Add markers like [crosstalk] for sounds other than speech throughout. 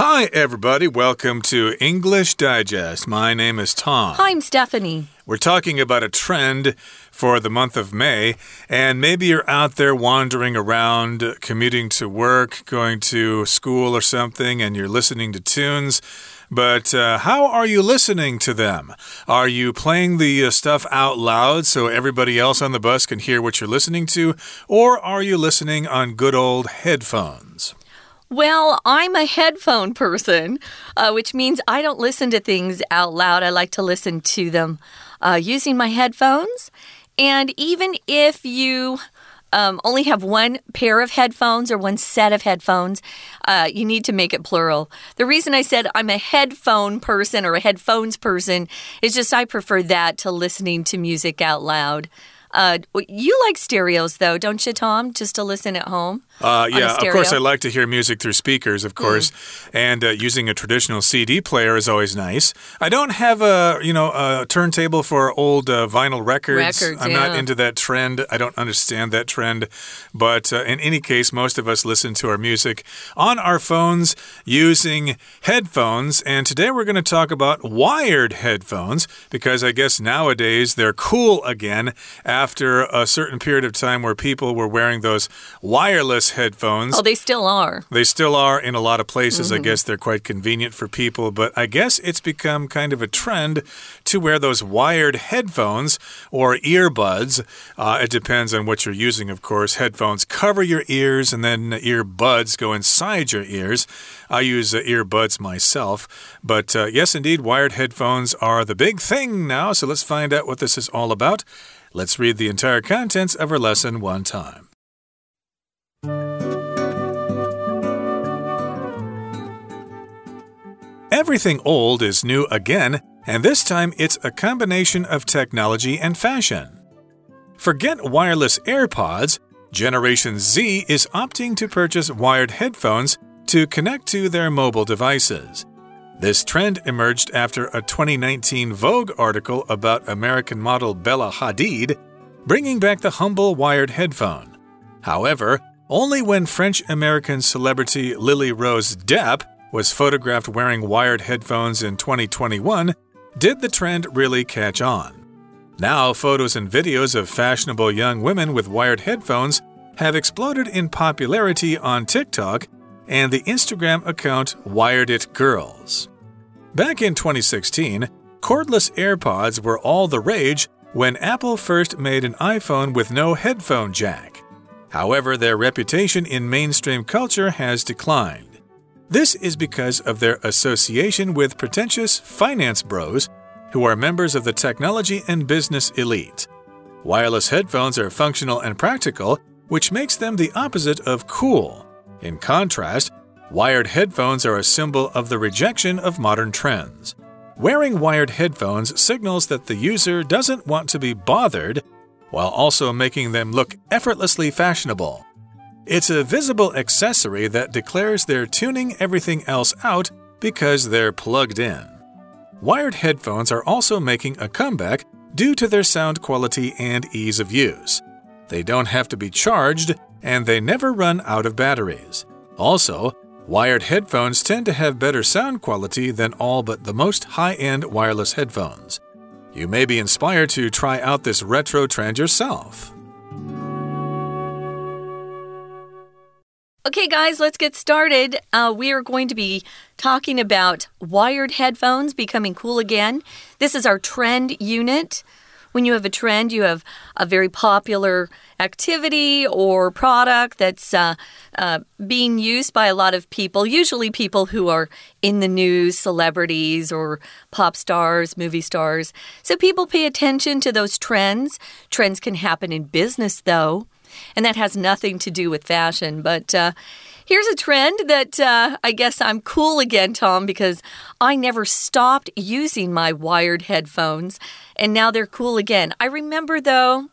Hi, everybody. Welcome to English Digest. My name is Tom. Hi, I'm Stephanie. We're talking about a trend for the month of May, and maybe you're out there wandering around, commuting to work, going to school or something, and you're listening to tunes. But uh, how are you listening to them? Are you playing the uh, stuff out loud so everybody else on the bus can hear what you're listening to? Or are you listening on good old headphones? Well, I'm a headphone person, uh, which means I don't listen to things out loud. I like to listen to them uh, using my headphones. And even if you um, only have one pair of headphones or one set of headphones, uh, you need to make it plural. The reason I said I'm a headphone person or a headphones person is just I prefer that to listening to music out loud. Uh, you like stereos, though, don't you, Tom? Just to listen at home? Uh, yeah, of course, I like to hear music through speakers, of course, mm. and uh, using a traditional CD player is always nice. I don't have a you know a turntable for old uh, vinyl records. records I'm yeah. not into that trend. I don't understand that trend. But uh, in any case, most of us listen to our music on our phones using headphones. And today we're going to talk about wired headphones because I guess nowadays they're cool again after a certain period of time where people were wearing those wireless headphones. Oh, they still are. They still are in a lot of places. Mm -hmm. I guess they're quite convenient for people, but I guess it's become kind of a trend to wear those wired headphones or earbuds. Uh, it depends on what you're using, of course. Headphones cover your ears, and then earbuds go inside your ears. I use uh, earbuds myself. But uh, yes, indeed, wired headphones are the big thing now. So let's find out what this is all about. Let's read the entire contents of our lesson one time. Everything old is new again, and this time it's a combination of technology and fashion. Forget wireless AirPods, Generation Z is opting to purchase wired headphones to connect to their mobile devices. This trend emerged after a 2019 Vogue article about American model Bella Hadid bringing back the humble wired headphone. However, only when French American celebrity Lily Rose Depp was photographed wearing wired headphones in 2021 did the trend really catch on. Now, photos and videos of fashionable young women with wired headphones have exploded in popularity on TikTok and the Instagram account Wired It Girls. Back in 2016, cordless AirPods were all the rage when Apple first made an iPhone with no headphone jack. However, their reputation in mainstream culture has declined. This is because of their association with pretentious finance bros who are members of the technology and business elite. Wireless headphones are functional and practical, which makes them the opposite of cool. In contrast, wired headphones are a symbol of the rejection of modern trends. Wearing wired headphones signals that the user doesn't want to be bothered, while also making them look effortlessly fashionable. It's a visible accessory that declares they're tuning everything else out because they're plugged in. Wired headphones are also making a comeback due to their sound quality and ease of use. They don't have to be charged, and they never run out of batteries. Also, wired headphones tend to have better sound quality than all but the most high end wireless headphones. You may be inspired to try out this retro trend yourself. Okay, guys, let's get started. Uh, we are going to be talking about wired headphones becoming cool again. This is our trend unit. When you have a trend, you have a very popular activity or product that's uh, uh, being used by a lot of people, usually people who are in the news, celebrities or pop stars, movie stars. So people pay attention to those trends. Trends can happen in business, though and that has nothing to do with fashion. But uh, here's a trend that uh, I guess I'm cool again, Tom, because I never stopped using my wired headphones, and now they're cool again. I remember, though,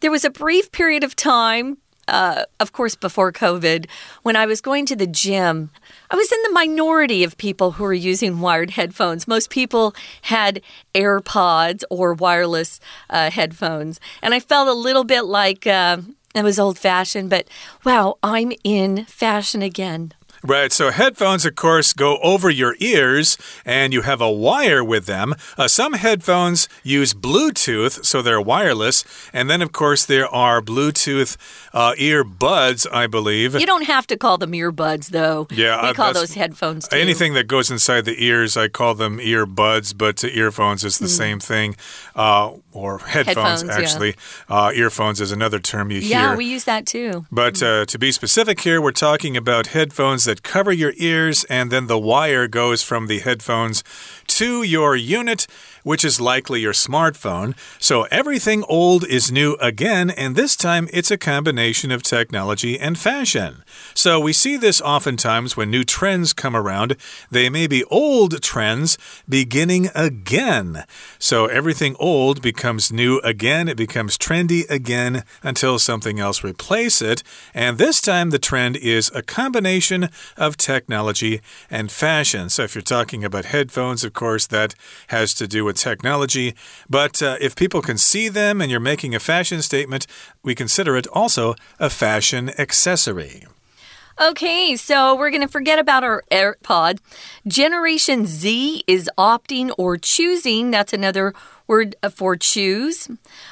there was a brief period of time. Uh, of course, before COVID, when I was going to the gym, I was in the minority of people who were using wired headphones. Most people had AirPods or wireless uh, headphones. And I felt a little bit like uh, it was old fashioned, but wow, I'm in fashion again. Right. So headphones, of course, go over your ears and you have a wire with them. Uh, some headphones use Bluetooth, so they're wireless. And then, of course, there are Bluetooth uh, earbuds, I believe. You don't have to call them earbuds, though. Yeah. We uh, call those headphones too. Anything that goes inside the ears, I call them earbuds, but earphones is the same thing. Uh, or headphones, Mm. Headphones, yeah. actually. Uh, earphones is another term you Yeah, hear. Yeah, we use that too. But uh, to be specific here, we're talking about headphones that cover your ears, and then the wire goes from the headphones to your unit, which is likely your smartphone. So everything old is new again, and this time it's a combination of technology and fashion. So we see this oftentimes when new trends come around. They may be old trends beginning again. So everything old becomes new again, it becomes trendy again until something else replaces it. And this time the trend is a combination of technology and fashion. So if you're talking about headphones, of course, that has to do with technology. But uh, if people can see them and you're making a fashion statement, we consider it also a fashion accessory. Okay, so we're going to forget about our AirPod. Generation Z is opting or choosing. That's another word for choose.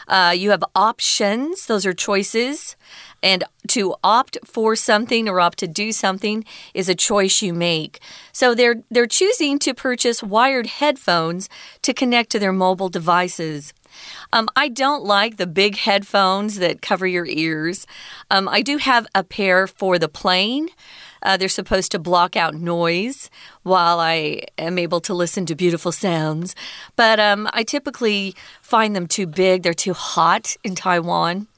Uh, you have options, those are choices. And to opt for something or opt to do something is a choice you make. So they're they're choosing to purchase wired headphones to connect to their mobile devices. Um, I don't like the big headphones that cover your ears. Um, I do have a pair for the plane. Uh, they're supposed to block out noise while I am able to listen to beautiful sounds. But um, I typically find them too big, they're too hot in Taiwan.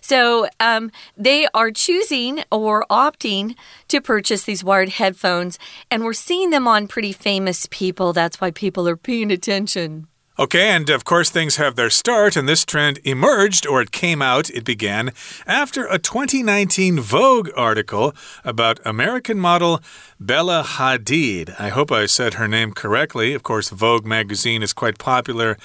So um, they are choosing or opting to purchase these wired headphones, and we're seeing them on pretty famous people. That's why people are paying attention. Okay, and of course, things have their start, and this trend emerged, or it came out, it began, after a 2019 Vogue article about American model Bella Hadid. I hope I said her name correctly. Of course, Vogue magazine is quite popular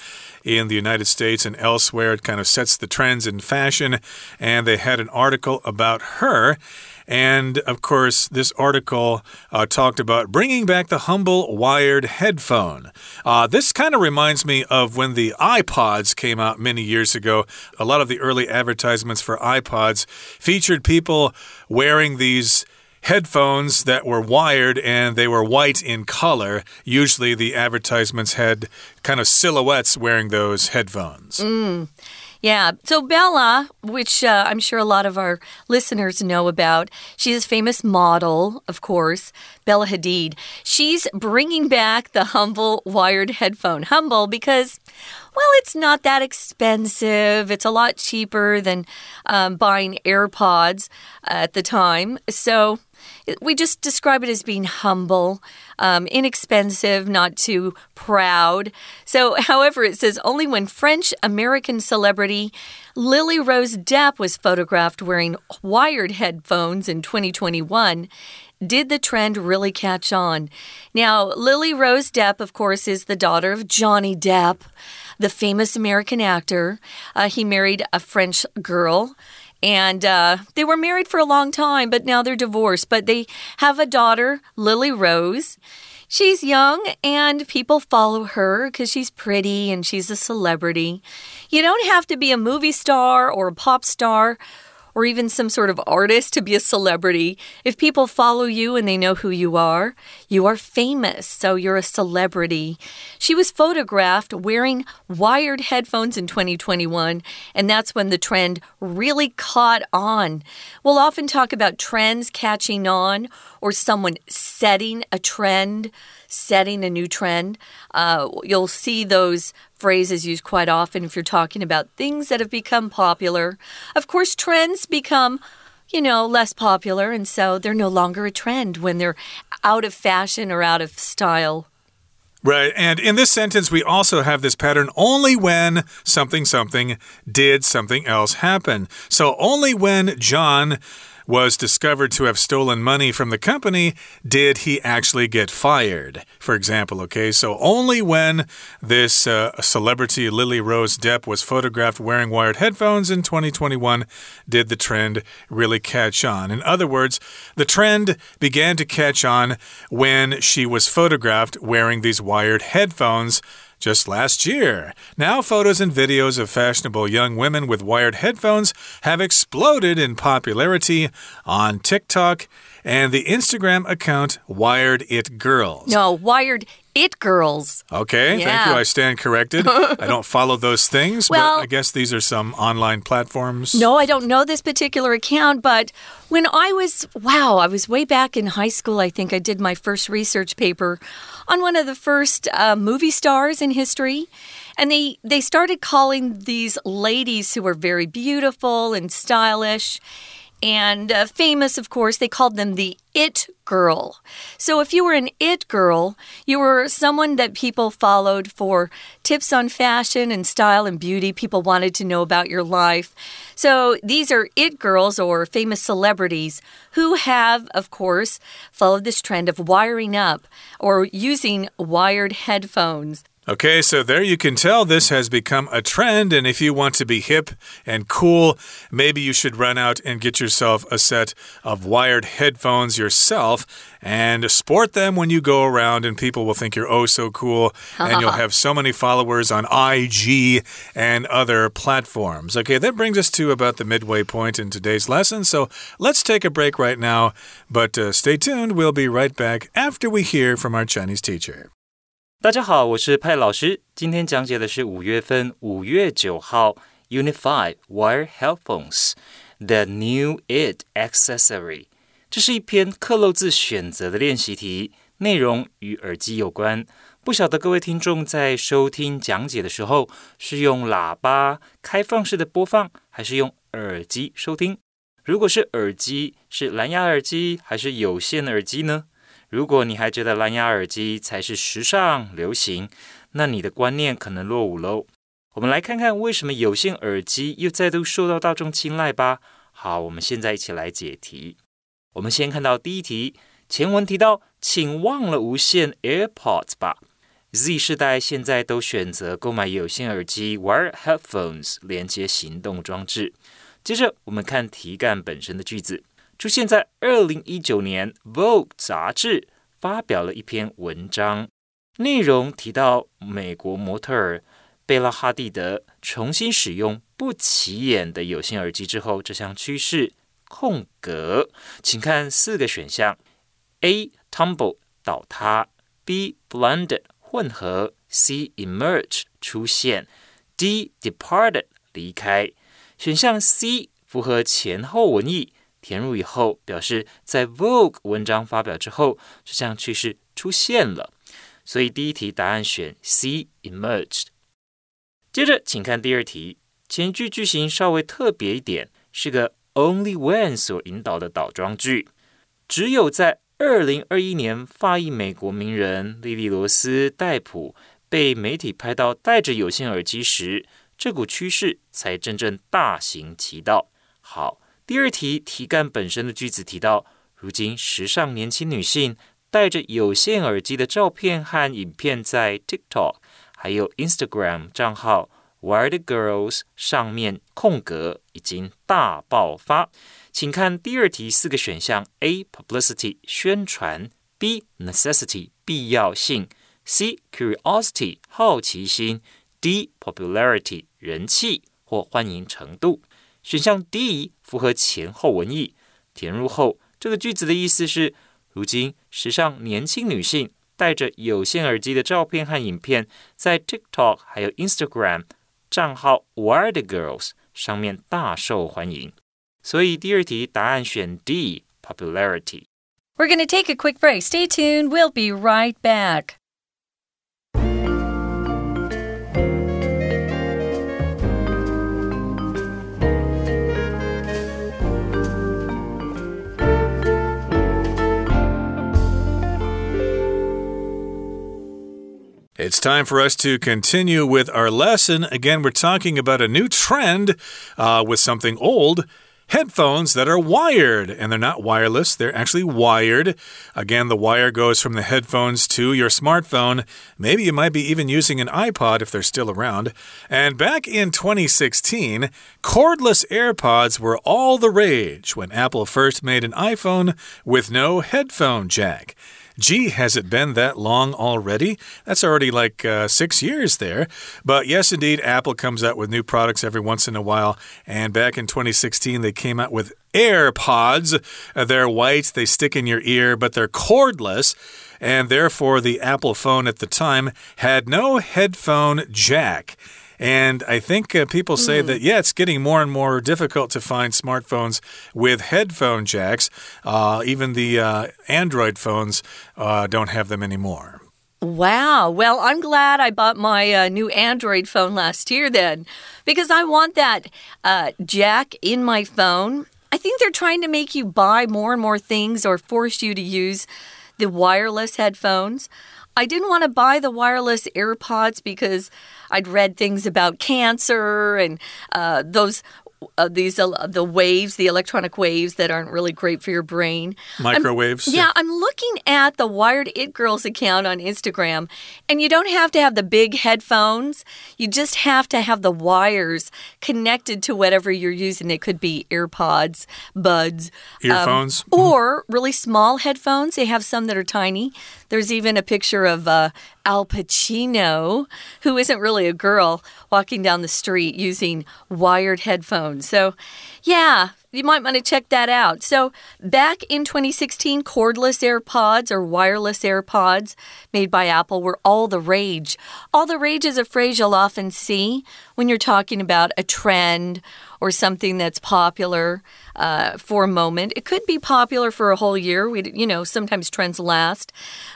in the United States and elsewhere. It kind of sets the trends in fashion, and they had an article about her. And of course, this article uh, talked about bringing back the humble wired headphone. Uh, this kind of reminds me of when the iPods came out many years ago. A lot of the early advertisements for iPods featured people wearing these headphones that were wired and they were white in color. Usually, the advertisements had kind of silhouettes wearing those headphones. Yeah. So Bella, which uh, I'm sure a lot of our listeners know about, she's a famous model, of course, Bella Hadid. She's bringing back the humble wired headphone. Humble because, well, it's not that expensive. It's a lot cheaper than um, buying AirPods at the time. So we just describe it as being humble, um, inexpensive, not too proud. So, [laughs] however, it says only when French American celebrity Lily Rose Depp was photographed wearing wired headphones in 2021 did the trend really catch on. Now, Lily Rose Depp, of course, is the daughter of Johnny Depp, the famous American actor. Uh, he married a French girl. And uh, they were married for a long time, but now they're divorced. But they have a daughter, Lily Rose. She's young and people follow her because she's pretty and she's a celebrity. You don't have to be a movie star or a pop star or even some sort of artist to be a celebrity. If people follow you and they know who you are, you are famous, so you're a celebrity. She was photographed wearing wired headphones in 2021, and that's when the trend really caught on. We'll often talk about trends catching on or someone setting a trend setting a new trend. Uh, you'll see those phrases used quite often if you're talking about things that have become popular. Of course, trends become you know, less popular, and so they're no longer a trend when they're out of fashion or out of style. Right. And in this sentence, we also have this pattern only when something something did something else happen. So only when John was discovered to have stolen money from the company, did he actually get fired? For example, okay, so only when this uh, celebrity Lily Rose Depp was photographed wearing wired headphones in 2021 did the trend really catch on. In other words, the trend began to catch on when she was photographed wearing these wired headphones just last year. Now, photos and videos of fashionable young women with wired headphones have exploded in popularity on TikTok and the Instagram account Wired It Girls. No, Wired it Girls. Okay, yeah. thank you. I stand corrected. [laughs] I don't follow those things, well, but I guess these are some online platforms. No, I don't know this particular account, but when I was, wow, I was way back in high school, I think I did my first research paper on one of the first uh, movie stars in history. And they, they started calling these ladies who were very beautiful and stylish and uh, famous, of course, they called them the it girl. So if you were an it girl, you were someone that people followed for tips on fashion and style and beauty. People wanted to know about your life. So these are it girls or famous celebrities who have, of course, followed this trend of wiring up or using wired headphones. Okay, so there you can tell this has become a trend, and if you want to be hip and cool, maybe you should run out and get yourself a set of wired headphones yourself and sport them when you go around, and people will think you're oh so cool, [laughs] and you'll have so many followers on IG and other platforms. Okay, that brings us to about the midway point in today's lesson, so let's take a break right now, but uh, stay tuned. We'll be right back after we hear from our Chinese teacher. 大家好，我是派老师。今天讲解的是五月份五月九号 Unit Five Wire Headphones The New It Accessory。这是一篇克漏字选择的练习题，内容与耳机有关。不晓得各位听众在收听讲解的时候是用喇叭开放式的播放，还是用耳机收听？如果是耳机，是蓝牙耳机还是有线耳机呢？如果你还觉得蓝牙耳机才是时尚流行，那你的观念可能落伍喽。我们来看看为什么有线耳机又再度受到大众青睐吧。好，我们现在一起来解题。我们先看到第一题，前文提到，请忘了无线 AirPods 吧。Z 世代现在都选择购买有线耳机 Wire Headphones 连接行动装置。接着，我们看题干本身的句子。出现在二零一九年《Vogue》杂志发表了一篇文章，内容提到美国模特儿贝拉哈蒂德重新使用不起眼的有线耳机之后，这项趋势空格，请看四个选项：A. Tumble 倒塌；B. Blended 混合；C. Emerge 出现；D. Departed 离开。选项 C 符合前后文意。填入以后，表示在 Vogue 文章发表之后，这项趋势出现了。所以第一题答案选 C emerged。接着，请看第二题，前句句型稍微特别一点，是个 only when 所引导的倒装句。只有在二零二一年，发裔美国名人莉莉罗斯戴普被媒体拍到戴着有线耳机时，这股趋势才真正大行其道。好。第二题题干本身的句子提到，如今时尚年轻女性戴着有线耳机的照片和影片在 TikTok 还有 Instagram 账号 Wired Girls 上面空格已经大爆发。请看第二题四个选项：A publicity 宣传，B necessity 必要性，C curiosity 好奇心，D popularity 人气或欢迎程度。选项 D 符合前后文意，填入后，这个句子的意思是：如今时尚年轻女性戴着有线耳机的照片和影片，在 TikTok 还有 Instagram 账号 Wired Girls 上面大受欢迎。所以第二题答案选 D，popularity。We're going to take a quick break. Stay tuned. We'll be right back. Time for us to continue with our lesson. Again, we're talking about a new trend uh, with something old. headphones that are wired, and they're not wireless, they're actually wired. Again, the wire goes from the headphones to your smartphone. Maybe you might be even using an iPod if they're still around. And back in 2016, cordless AirPods were all the rage when Apple first made an iPhone with no headphone jack. Gee, has it been that long already? That's already like uh, six years there. But yes, indeed, Apple comes out with new products every once in a while. And back in 2016, they came out with AirPods. Uh, they're white, they stick in your ear, but they're cordless and therefore the Apple phone at the time had no headphone jack. And I think uh, people say mm. that, yeah, it's getting more and more difficult to find smartphones with headphone jacks. Uh, even the uh, Android phones uh, don't have them anymore. Wow. Well, I'm glad I bought my uh, new Android phone last year then, because I want that uh, jack in my phone. I think they're trying to make you buy more and more things or force you to use the wireless headphones. I didn't want to buy the wireless AirPods because I'd read things about cancer and uh, those uh, these uh, the waves, the electronic waves that aren't really great for your brain. Microwaves. I'm, yeah, I'm looking at the Wired It Girls account on Instagram, and you don't have to have the big headphones. You just have to have the wires connected to whatever you're using. It could be AirPods, Buds, um, earphones, um, or really small headphones. They have some that are tiny. There's even a picture of uh, Al Pacino, who isn't really a girl, walking down the street using wired headphones. So, yeah, you might want to check that out. So, back in 2016, cordless AirPods or wireless AirPods made by Apple were all the rage. All the rage is a phrase you'll often see when you're talking about a trend or something that's popular uh, for a moment. It could be popular for a whole year. We, you know, sometimes trends last.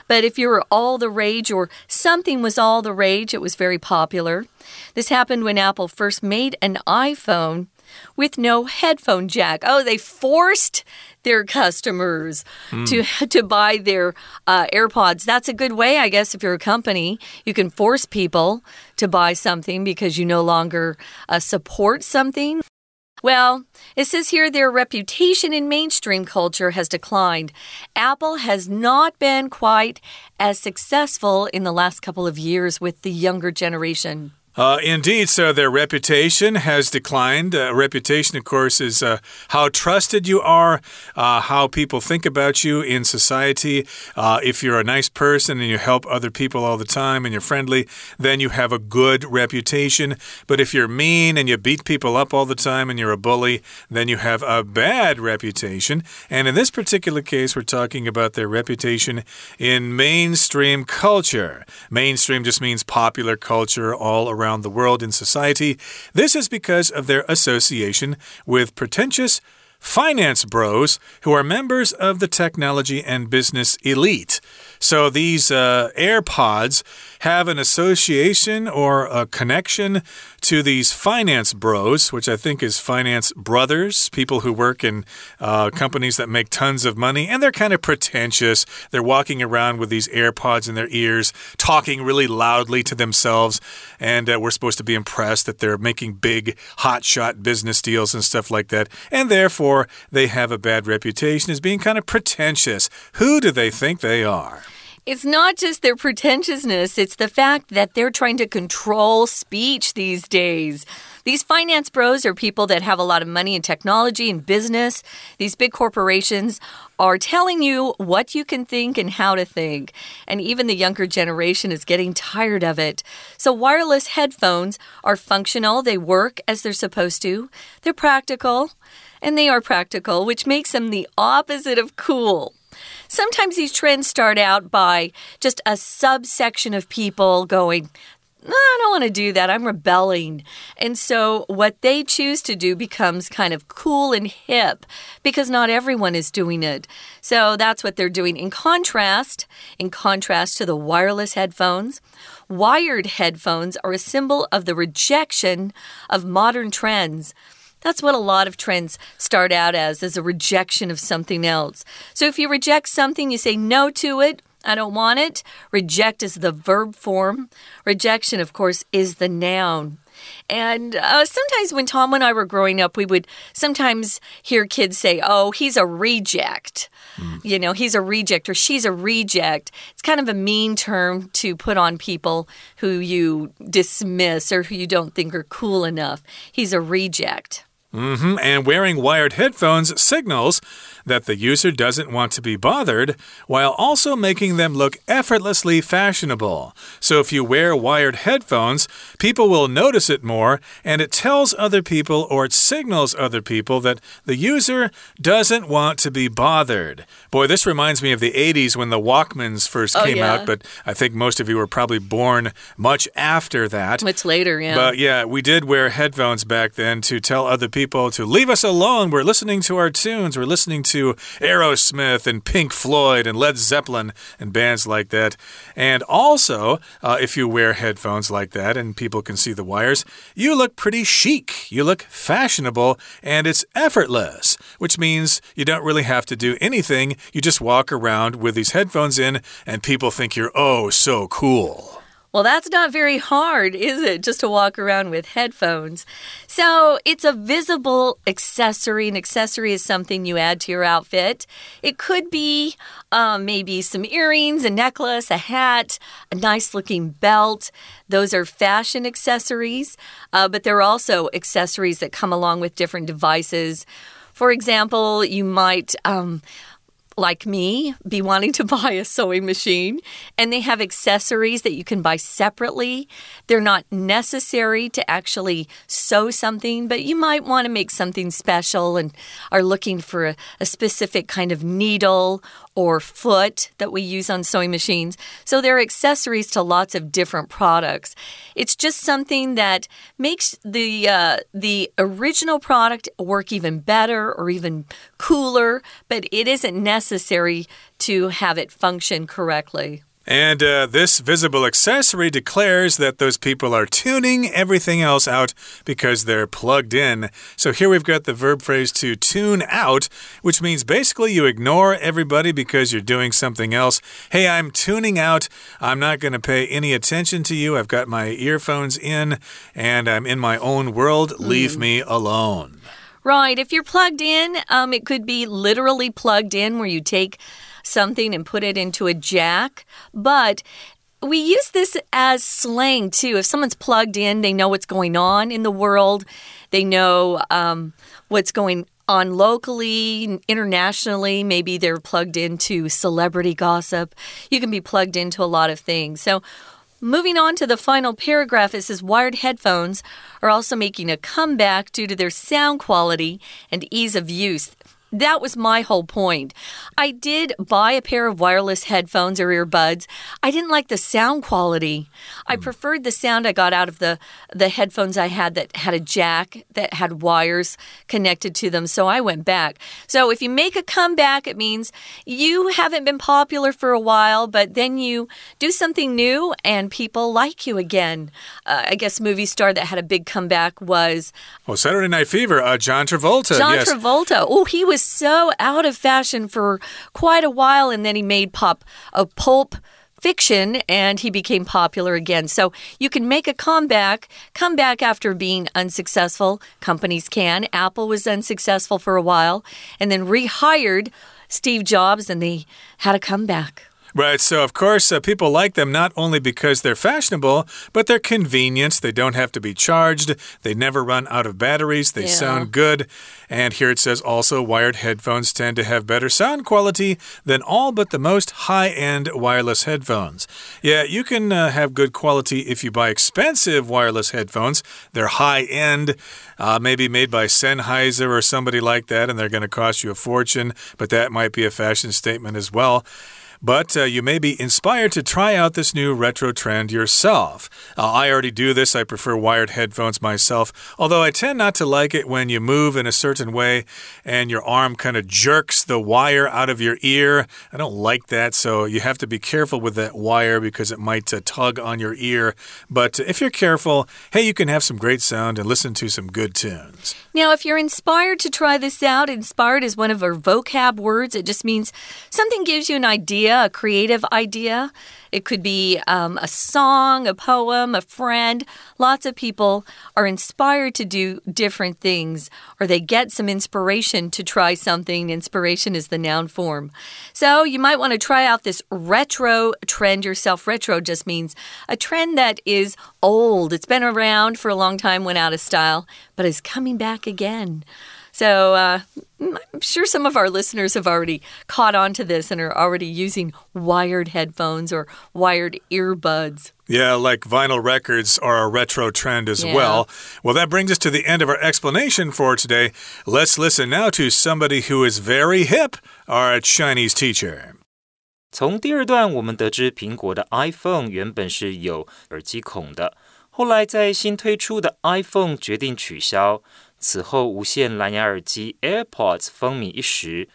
But if you were all the rage or something was all the rage, it was very popular. This happened when Apple first made an iPhone with no headphone jack. Oh, they forced their customers mm. to to buy their uh, AirPods. That's a good way, I guess. If you're a company, you can force people to buy something because you no longer uh, support something. Well, it says here their reputation in mainstream culture has declined. Apple has not been quite as successful in the last couple of years with the younger generation. Uh, indeed, so their reputation has declined. Uh, reputation, of course, is uh, how trusted you are, uh, how people think about you in society. Uh, if you're a nice person and you help other people all the time and you're friendly, then you have a good reputation. But if you're mean and you beat people up all the time and you're a bully, then you have a bad reputation. And in this particular case, we're talking about their reputation in mainstream culture. Mainstream just means popular culture all around around the world in society. This is because of their association with pretentious finance bros who are members of the technology and business elite. So these uh, AirPods have an association or a connection to these finance bros, which I think is finance brothers, people who work in uh, companies that make tons of money, and they're kind of pretentious. They're walking around with these AirPods in their ears, talking really loudly to themselves, and uh, we're supposed to be impressed that they're making big, hotshot business deals and stuff like that, and therefore they have a bad reputation as being kind of pretentious. Who do they think they are? It's not just their pretentiousness, it's the fact that they're trying to control speech these days. These finance bros are people that have a lot of money in technology and business. These big corporations are telling you what you can think and how to think. And even the younger generation is getting tired of it. So, wireless headphones are functional, they work as they're supposed to, they're practical, and they are practical, which makes them the opposite of cool. Sometimes these trends start out by just a subsection of people going, I don't want to do that. I'm rebelling. And so what they choose to do becomes kind of cool and hip because not everyone is doing it. So that's what they're doing. In contrast, in contrast to the wireless headphones, wired headphones are a symbol of the rejection of modern trends. That's what a lot of trends start out as, as a rejection of something else. So if you reject something, you say no to it. I don't want it. Reject is the verb form. Rejection, of course, is the noun. And uh, sometimes when Tom and I were growing up, we would sometimes hear kids say, Oh, he's a reject. Mm. You know, he's a reject or she's a reject. It's kind of a mean term to put on people who you dismiss or who you don't think are cool enough. He's a reject. Mm -hmm. And wearing wired headphones signals that the user doesn't want to be bothered while also making them look effortlessly fashionable. So if you wear wired headphones, people will notice it more and it tells other people or it signals other people that the user doesn't want to be bothered. Boy, this reminds me of the 80s when the Walkmans first oh, came yeah. out, but I think most of you were probably born much after that. Much later, yeah. But yeah, we did wear headphones back then to tell other people to leave us alone. We're listening to our tunes, we're listening to Aerosmith and Pink Floyd and Led Zeppelin and bands like that. And also, uh, if you wear headphones like that and people can see the wires, you look pretty chic. You look fashionable and it's effortless, which means you don't really have to do anything. You just walk around with these headphones in and people think you're oh so cool. Well, that's not very hard, is it? Just to walk around with headphones. So it's a visible accessory. An accessory is something you add to your outfit. It could be um, maybe some earrings, a necklace, a hat, a nice looking belt. Those are fashion accessories, uh, but there are also accessories that come along with different devices. For example, you might. Um, like me, be wanting to [laughs] buy a sewing machine, and they have accessories that you can buy separately. They're not necessary to actually sew something, but you might want to make something special and are looking for a, a specific kind of needle or foot that we use on sewing machines. So they're accessories to lots of different products. It's just something that makes the uh, the original product work even better or even cooler, but it isn't necessary to have it function correctly. And uh, this visible accessory declares that those people are tuning everything else out because they're plugged in. So here we've got the verb phrase to tune out, which means basically you ignore everybody because you're doing something else. Hey, I'm tuning out. I'm not going to pay any attention to you. I've got my earphones in and I'm in my own world. Leave mm. me alone. Right. If you're plugged in, um, it could be literally plugged in where you take something and put it into a jack. But we use this as slang too. If someone's plugged in, they know what's going on in the world, they know um, what's going on locally, internationally. Maybe they're plugged into celebrity gossip. You can be plugged into a lot of things. So, moving on to the final paragraph, it says wired headphones are also making a comeback due to their sound quality and ease of use. That was my whole point. I did buy a pair of wireless headphones or earbuds. I didn't like the sound quality. I mm. preferred the sound I got out of the the headphones I had that had a jack that had wires connected to them, so I went back. So if you make a comeback, it means you haven't been popular for a while, but then you do something new and people like you again. Uh, I guess movie star that had a big comeback was Oh, Saturday Night Fever, uh, John Travolta. John yes. Travolta. Oh, he was so out of fashion for quite a while, and then he made pop a pulp fiction and he became popular again. So you can make a comeback, come back after being unsuccessful. Companies can. Apple was unsuccessful for a while and then rehired Steve Jobs and they had a comeback. Right. So, of course, uh, people like them not only because they're fashionable, but they're convenient. They don't have to be charged. They never run out of batteries. They yeah. sound good. And here it says also wired headphones tend to have better sound quality than all but the most high end wireless headphones. Yeah, you can uh, have good quality if you buy expensive wireless headphones. They're high end, uh, maybe made by Sennheiser or somebody like that, and they're going to cost you a fortune, but that might be a fashion statement as well. But uh, you may be inspired to try out this new retro trend yourself. Uh, I already do this. I prefer wired headphones myself, although I tend not to like it when you move in a certain way and your arm kind of jerks the wire out of your ear. I don't like that, so you have to be careful with that wire because it might uh, tug on your ear. But if you're careful, hey, you can have some great sound and listen to some good tunes. Now, if you're inspired to try this out, inspired is one of our vocab words. It just means something gives you an idea idea, a creative idea. It could be um, a song, a poem, a friend. Lots of people are inspired to do different things, or they get some inspiration to try something. Inspiration is the noun form. So you might want to try out this retro trend yourself. Retro just means a trend that is old, it's been around for a long time, went out of style, but is coming back again. So uh, I'm sure some of our listeners have already caught on to this and are already using wired headphones or wired earbuds. Yeah, like vinyl records are a retro trend as yeah. well. Well, that brings us to the end of our explanation for today. Let's listen now to somebody who is very hip, our Chinese teacher. 从第二段，我们得知苹果的 iPhone 原本是有耳机孔的，后来在新推出的 iPhone 决定取消。 此后，无线蓝牙耳机 AirPods 风靡一时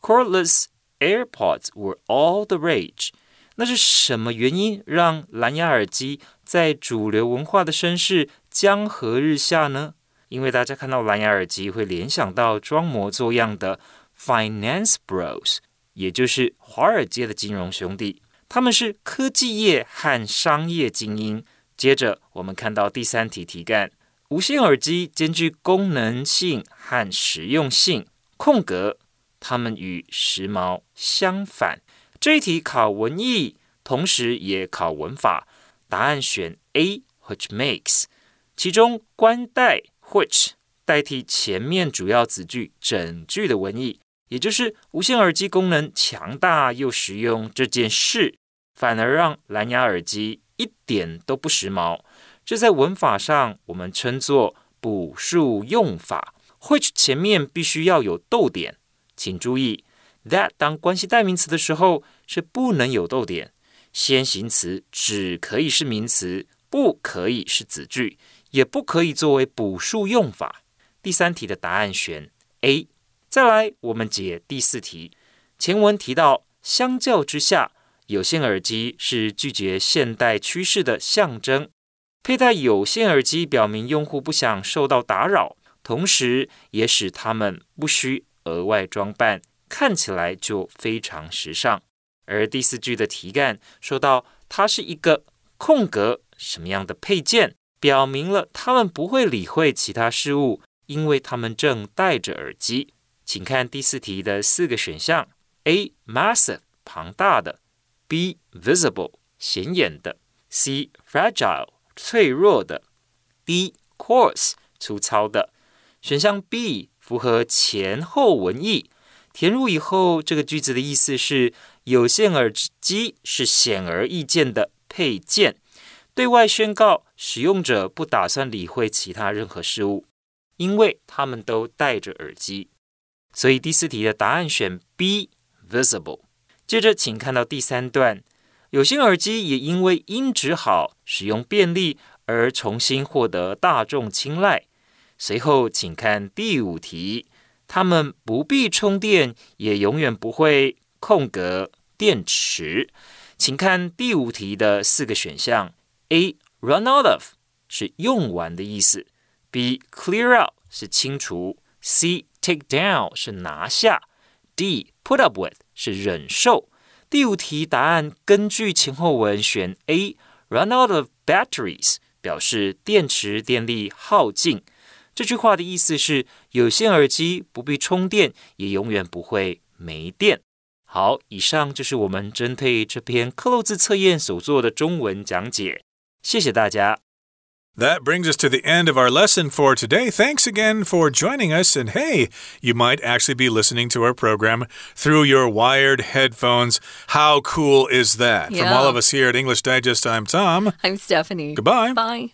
，cordless AirPods were all the rage。那是什么原因让蓝牙耳机在主流文化的声势江河日下呢？因为大家看到蓝牙耳机会联想到装模作样的 Finance Bros，也就是华尔街的金融兄弟，他们是科技业和商业精英。接着，我们看到第三题题干。无线耳机兼具功能性和实用性，空格，它们与时髦相反。这一题考文意，同时也考文法。答案选 A，which makes。其中冠带 which 代替前面主要子句整句的文意，也就是无线耳机功能强大又实用这件事，反而让蓝牙耳机一点都不时髦。这在文法上我们称作补数用法，which 前面必须要有逗点。请注意，that 当关系代名词的时候是不能有逗点，先行词只可以是名词，不可以是子句，也不可以作为补数用法。第三题的答案选 A。再来，我们解第四题。前文提到，相较之下，有线耳机是拒绝现代趋势的象征。佩戴有线耳机表明用户不想受到打扰，同时也使他们不需额外装扮，看起来就非常时尚。而第四句的题干说到，它是一个空格什么样的配件，表明了他们不会理会其他事物，因为他们正戴着耳机。请看第四题的四个选项：A massive 庞大的，B visible 显眼的，C fragile。脆弱的，D coarse 粗糙的，选项 B 符合前后文意。填入以后，这个句子的意思是：有线耳机是显而易见的配件，对外宣告使用者不打算理会其他任何事物，因为他们都戴着耳机。所以第四题的答案选 B visible。接着，请看到第三段。有线耳机也因为音质好、使用便利而重新获得大众青睐。随后，请看第五题，它们不必充电，也永远不会空格电池。请看第五题的四个选项。：A. Run out of 是用完的意思。；B. Clear out 是清除。；C. Take down 是拿下。；D. Put up with 是忍受。第五题答案根据前后文选 A，run out of batteries 表示电池电力耗尽。这句话的意思是有线耳机不必充电，也永远不会没电。好，以上就是我们针对这篇克漏字测验所做的中文讲解。谢谢大家。That brings us to the end of our lesson for today. Thanks again for joining us. And hey, you might actually be listening to our program through your wired headphones. How cool is that? Yeah. From all of us here at English Digest, I'm Tom. I'm Stephanie. Goodbye. Bye.